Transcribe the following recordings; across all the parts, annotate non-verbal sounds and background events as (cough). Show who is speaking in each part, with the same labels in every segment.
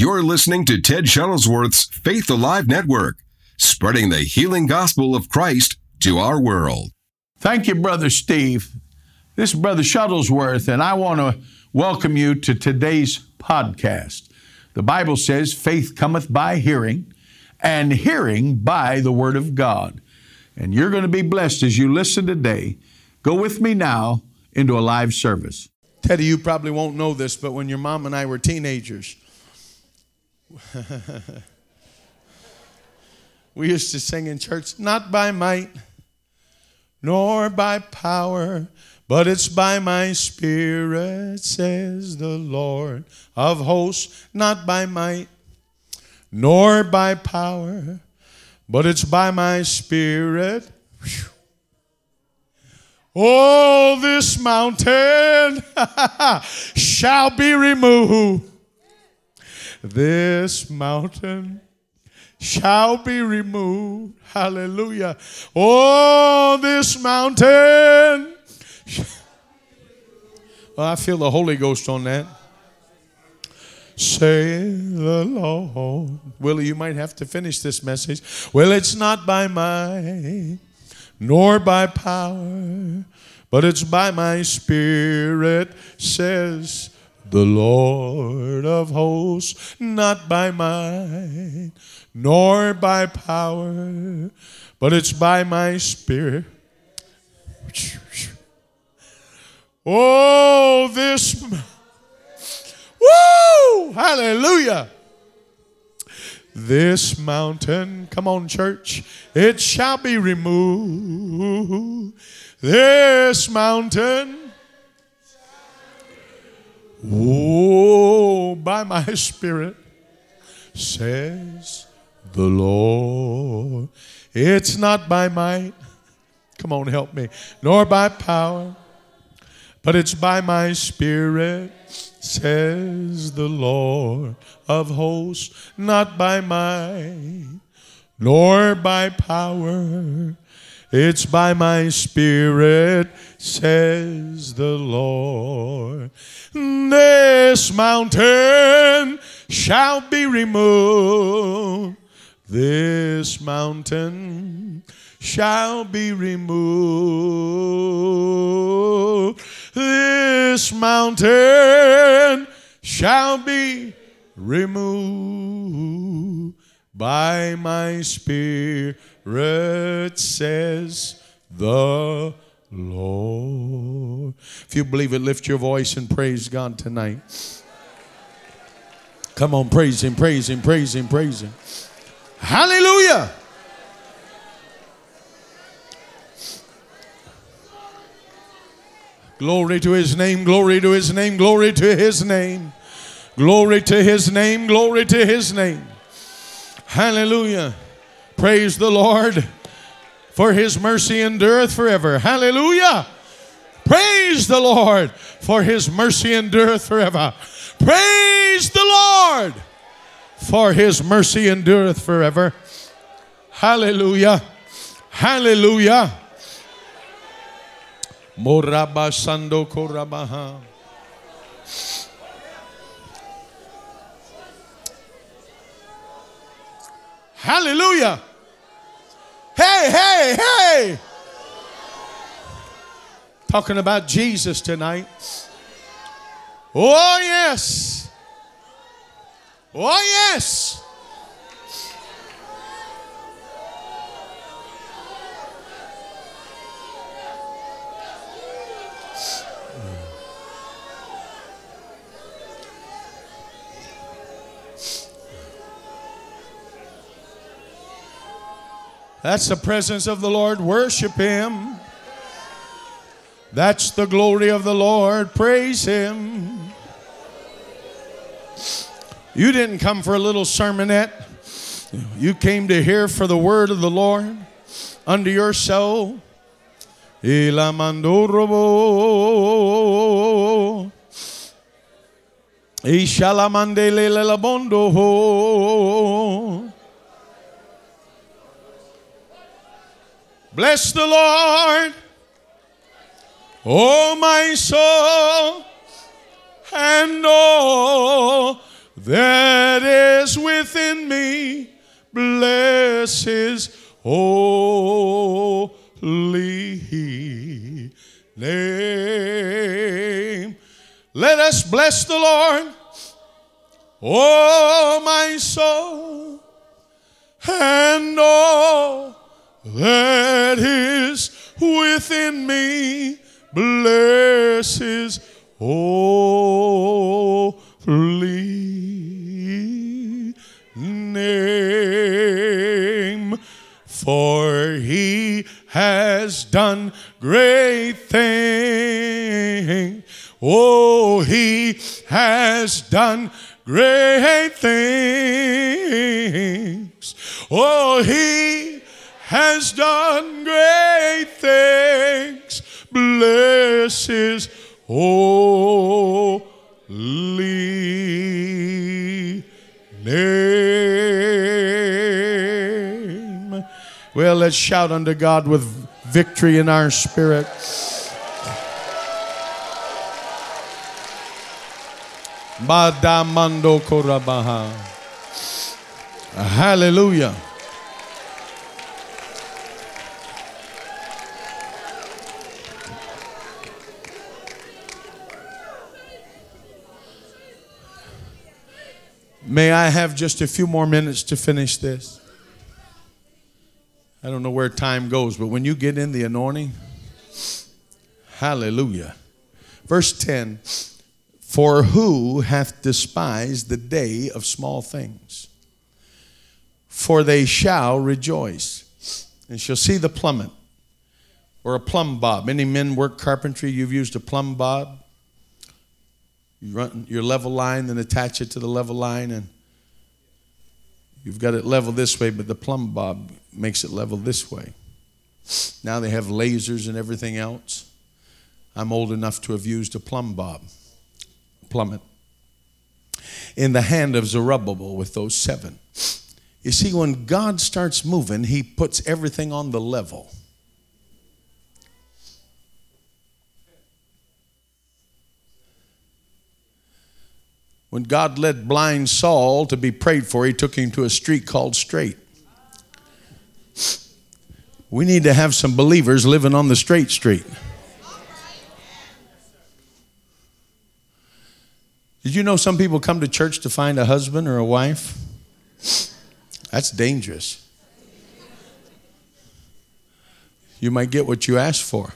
Speaker 1: You're listening to Ted Shuttlesworth's Faith Alive Network, spreading the healing gospel of Christ to our world.
Speaker 2: Thank you, Brother Steve. This is Brother Shuttlesworth, and I want to welcome you to today's podcast. The Bible says, faith cometh by hearing, and hearing by the Word of God. And you're going to be blessed as you listen today. Go with me now into a live service.
Speaker 3: Teddy, you probably won't know this, but when your mom and I were teenagers, (laughs) we used to sing in church, not by might, nor by power, but it's by my spirit, says the Lord of hosts, not by might, nor by power, but it's by my spirit. Whew. Oh, this mountain (laughs) shall be removed. This mountain shall be removed. Hallelujah. Oh, this mountain. Oh, I feel the Holy Ghost on that. Say the Lord. Willie, you might have to finish this message. Well, it's not by might nor by power, but it's by my spirit, says the Lord of hosts, not by might, nor by power, but it's by my spirit. Oh, this. Woo! Hallelujah. This mountain, come on, church, it shall be removed. This mountain, oh, by my spirit, says the Lord. It's not by might, come on, help me, nor by power, but it's by my spirit, says the Lord of hosts, not by might, nor by power. It's by my spirit, says the Lord. This mountain shall be removed. This mountain shall be removed. This mountain shall be removed by my spirit, says the Lord. If you believe it, lift your voice and praise God tonight. Come on, praise Him, praise Him, praise Him, praise Him. Hallelujah. Glory to his name, glory to his name, glory to his name. Glory to his name, glory to his name. Hallelujah. Praise the Lord, for his mercy endureth forever. Hallelujah. Praise the Lord, for his mercy endureth forever. Praise the Lord, for his mercy endureth forever. Hallelujah. Hallelujah. Moraba Sando Korabaha. Hallelujah. Hey, hey, hey. Talking about Jesus tonight. Oh, yes. Oh, yes. That's the presence of the Lord. Worship Him. That's the glory of the Lord. Praise Him. You didn't come for a little sermonette. You came to hear for the word of the Lord under your soul. Ilamandorobo. Lelabondo. Bless the Lord, oh my soul, and all that is within me. Bless his holy name. Let us bless the Lord, oh my soul, and all that is within me. Bless his holy name. For he has done great things. Oh, he has done great things. Oh, he has done great things. Bless his holy name. Well, let's shout unto God with victory in our spirit. Badamando korabaha. Hallelujah. May I have just a few more minutes to finish this? I don't know where time goes, but when you get in the anointing, hallelujah. Verse 10 For who hath despised the day of small things? For they shall rejoice and shall see the plummet or a plumb bob. Any men work carpentry? You've used a plumb bob? You run your level line, then attach it to the level line, and you've got it level this way, but the plumb bob makes it level this way. Now they have lasers and everything else. I'm old enough to have used a plumb bob, plummet, in the hand of Zerubbabel with those seven. You see, when God starts moving, He puts everything on the level. When God led blind Saul to be prayed for, he took him to a street called Straight. We need to have some believers living on the straight street. Did you know some people come to church to find a husband or a wife? That's dangerous. You might get what you asked for.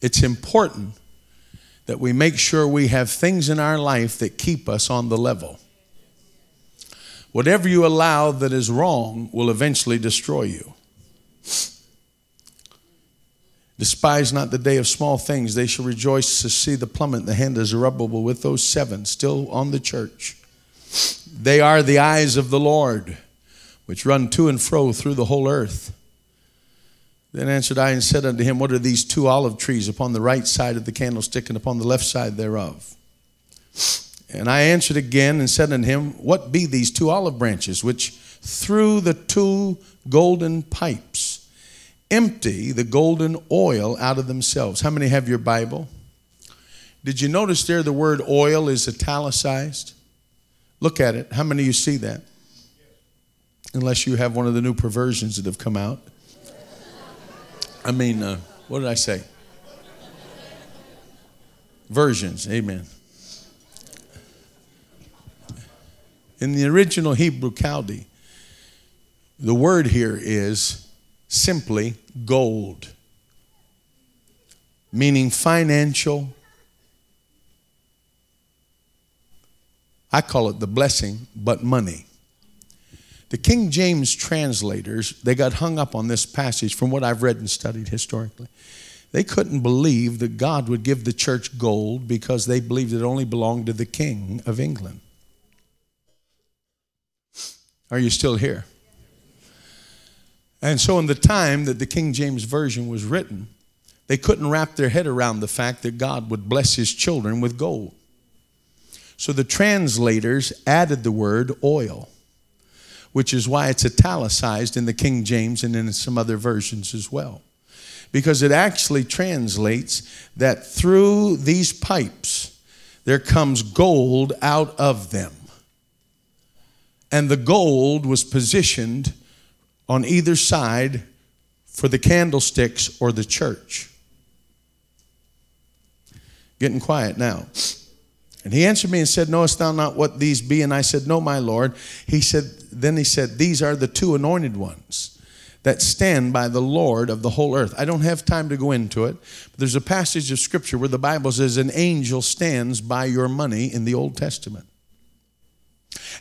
Speaker 3: It's important that we make sure we have things in our life that keep us on the level. Whatever you allow that is wrong will eventually destroy you. Despise not the day of small things. They shall rejoice to see the plummet the hand of Zerubbabel with those seven still on the church. They are the eyes of the Lord, which run to and fro through the whole earth. Then answered I and said unto him, What are these two olive trees upon the right side of the candlestick and upon the left side thereof? And I answered again and said unto him, What be these two olive branches which through the two golden pipes empty the golden oil out of themselves? How many have your Bible? Did you notice there the word oil is italicized? Look at it. How many of you see that? Unless you have one of the new perversions that have come out. I mean, uh, what did I say? Versions, amen. In the original Hebrew Chaldee, the word here is simply gold, meaning financial. I call it the blessing, but money. The King James translators, they got hung up on this passage from what I've read and studied historically. They couldn't believe that God would give the church gold because they believed it only belonged to the King of England. Are you still here? And so, in the time that the King James Version was written, they couldn't wrap their head around the fact that God would bless his children with gold. So the translators added the word oil which is why it's italicized in the King James and in some other versions as well. because it actually translates that through these pipes there comes gold out of them. And the gold was positioned on either side for the candlesticks or the church. Getting quiet now. And he answered me and said, Knowest thou not what these be? And I said, No, my Lord. He said, Then he said, These are the two anointed ones that stand by the Lord of the whole earth. I don't have time to go into it, but there's a passage of scripture where the Bible says an angel stands by your money in the Old Testament.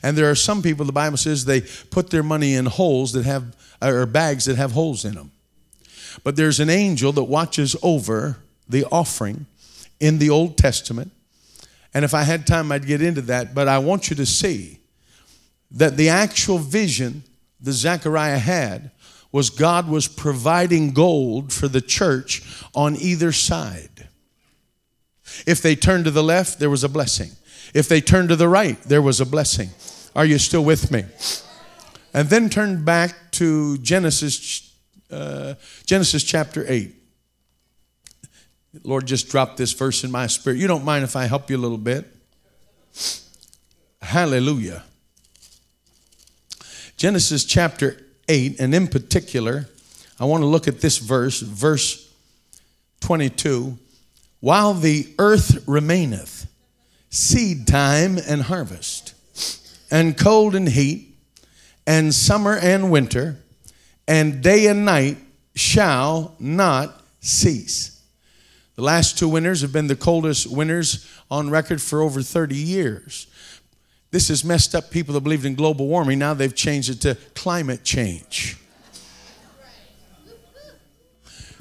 Speaker 3: And there are some people, the Bible says, they put their money in holes that have, or bags that have holes in them. But there's an angel that watches over the offering in the Old Testament. And if I had time, I'd get into that. But I want you to see that the actual vision that Zechariah had was God was providing gold for the church on either side. If they turned to the left, there was a blessing. If they turned to the right, there was a blessing. Are you still with me? And then turn back to Genesis, uh, Genesis chapter 8. Lord just dropped this verse in my spirit. You don't mind if I help you a little bit? Hallelujah. Genesis chapter 8, and in particular, I want to look at this verse, verse 22. While the earth remaineth, seed time and harvest, and cold and heat, and summer and winter, and day and night shall not cease. The last two winters have been the coldest winters on record for over 30 years. This has messed up people that believed in global warming. Now they've changed it to climate change.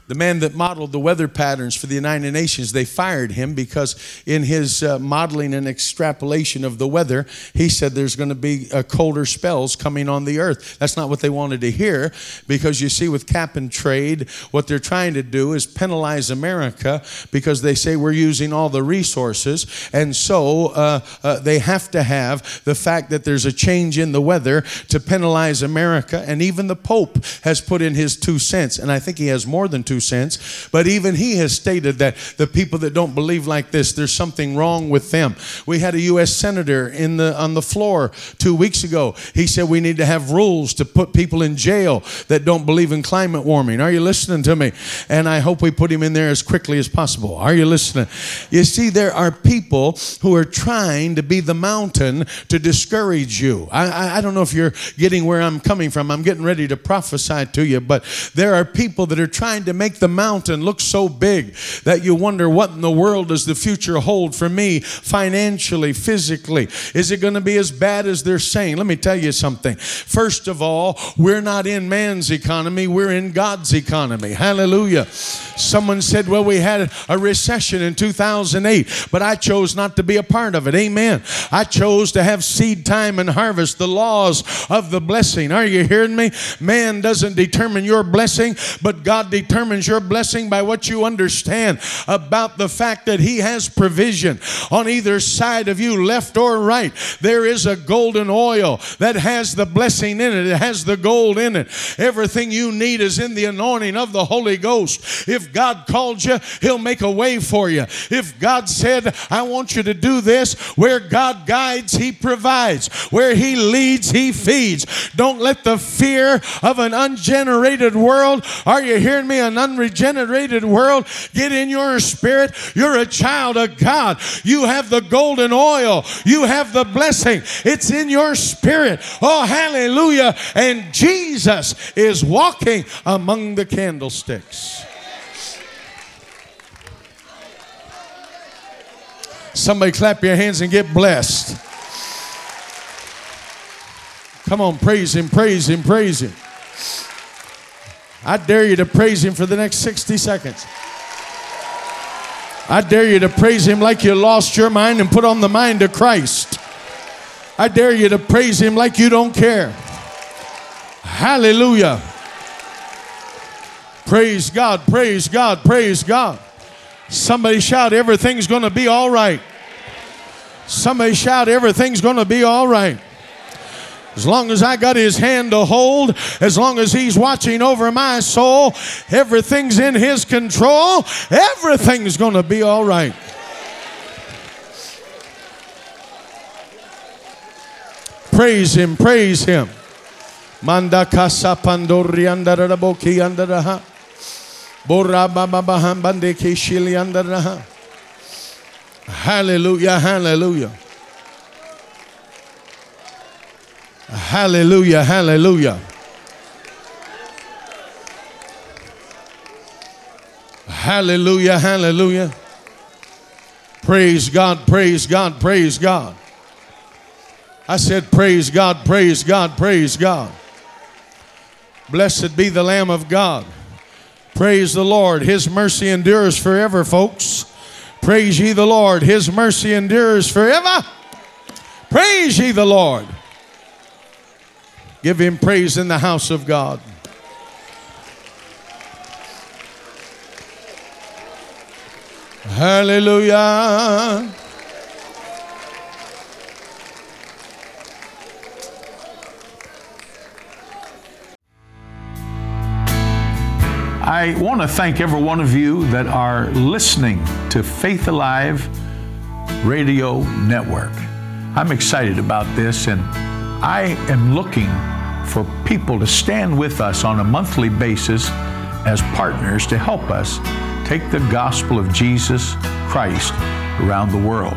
Speaker 3: The man that modeled the weather patterns for the United Nations, they fired him because in his uh, modeling and extrapolation of the weather, he said there's going to be uh, colder spells coming on the earth. That's not what they wanted to hear because you see, with cap and trade, what they're trying to do is penalize America because they say we're using all the resources. And so uh, uh they have to have the fact that there's a change in the weather to penalize America. And even the Pope has put in his two cents. And I think he has more than two two cents. But even he has stated that the people that don't believe like this, there's something wrong with them. We had a U.S. senator in the on the floor two weeks ago. He said we need to have rules to put people in jail that don't believe in climate warming. Are you listening to me? And I hope we put him in there as quickly as possible. Are you listening? You see, there are people who are trying to be the mountain to discourage you. I, I, I don't know if you're getting where I'm coming from. I'm getting ready to prophesy to you, but there are people that are trying to make make the mountain look so big that you wonder what in the world does the future hold for me financially, physically? Is it going to be as bad as they're saying? Let me tell you something. First of all, we're not in man's economy, we're in God's economy. Hallelujah. Someone said, Well, we had a recession in 2008, but I chose not to be a part of it. Amen. I chose to have seed time and harvest, the laws of the blessing. Are you hearing me? Man doesn't determine your blessing, but God determines determines your blessing by what you understand about the fact that He has provision on either side of you, left or right. There is a golden oil that has the blessing in it, it has the gold in it. Everything you need is in the anointing of the Holy Ghost. If God called you, He'll make a way for you. If God said, I want you to do this, where God guides, He provides. Where He leads, He feeds. Don't let the fear of an ungenerated world, are you hearing me? An unregenerated world, get in your spirit. You're a child of God. You have the golden oil, you have the blessing. It's in your spirit. Oh, hallelujah. And Jesus is walking among the candlesticks. Somebody clap your hands and get blessed. Come on, praise Him, praise Him, praise Him. I dare you to praise Him for the next 60 seconds. I dare you to praise Him like you lost your mind and put on the mind of Christ. I dare you to praise Him like you don't care. Hallelujah. Praise God, praise God, praise God. Somebody shout, everything's going to be all right. Somebody shout, everything's going to be all right.
Speaker 4: As long as I got his hand to hold, as long as he's watching over my soul, everything's in his control, everything's going to be all right. Praise him, praise him. Manda casa pandori andara boki andara ha. Bora baba baham bande ke shili andara ha. Hallelujah, hallelujah. Hallelujah, hallelujah. Hallelujah, hallelujah. Praise God, praise God, praise God. I said, Praise God, praise God, praise God. Blessed be the Lamb of God. Praise the Lord. His mercy endures forever, folks. Praise ye the Lord. His mercy endures forever. Praise ye the Lord. Give him praise in the house of God. Hallelujah.
Speaker 3: I want to thank every one of you that are listening to Faith Alive Radio Network. I'm excited about this, and I am looking for people to stand with us on a monthly basis as partners to help us take the gospel of Jesus Christ around the world.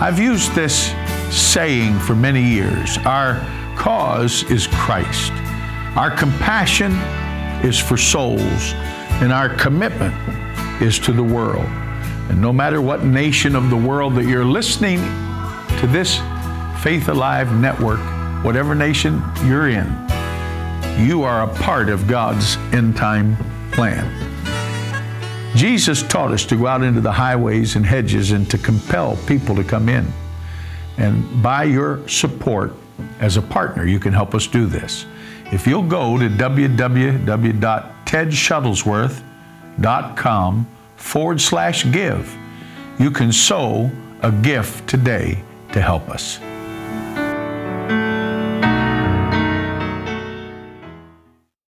Speaker 3: I've used this saying for many years our cause is Christ, our compassion is for souls, and our commitment is to the world. And no matter what nation of the world that you're listening to this Faith Alive network, whatever nation you're in, you are a part of God's end time plan. Jesus taught us to go out into the highways and hedges and to compel people to come in. And by your support as a partner, you can help us do this. If you'll go to www.tedshuttlesworth.com forward slash give, you can sow a gift today to help us.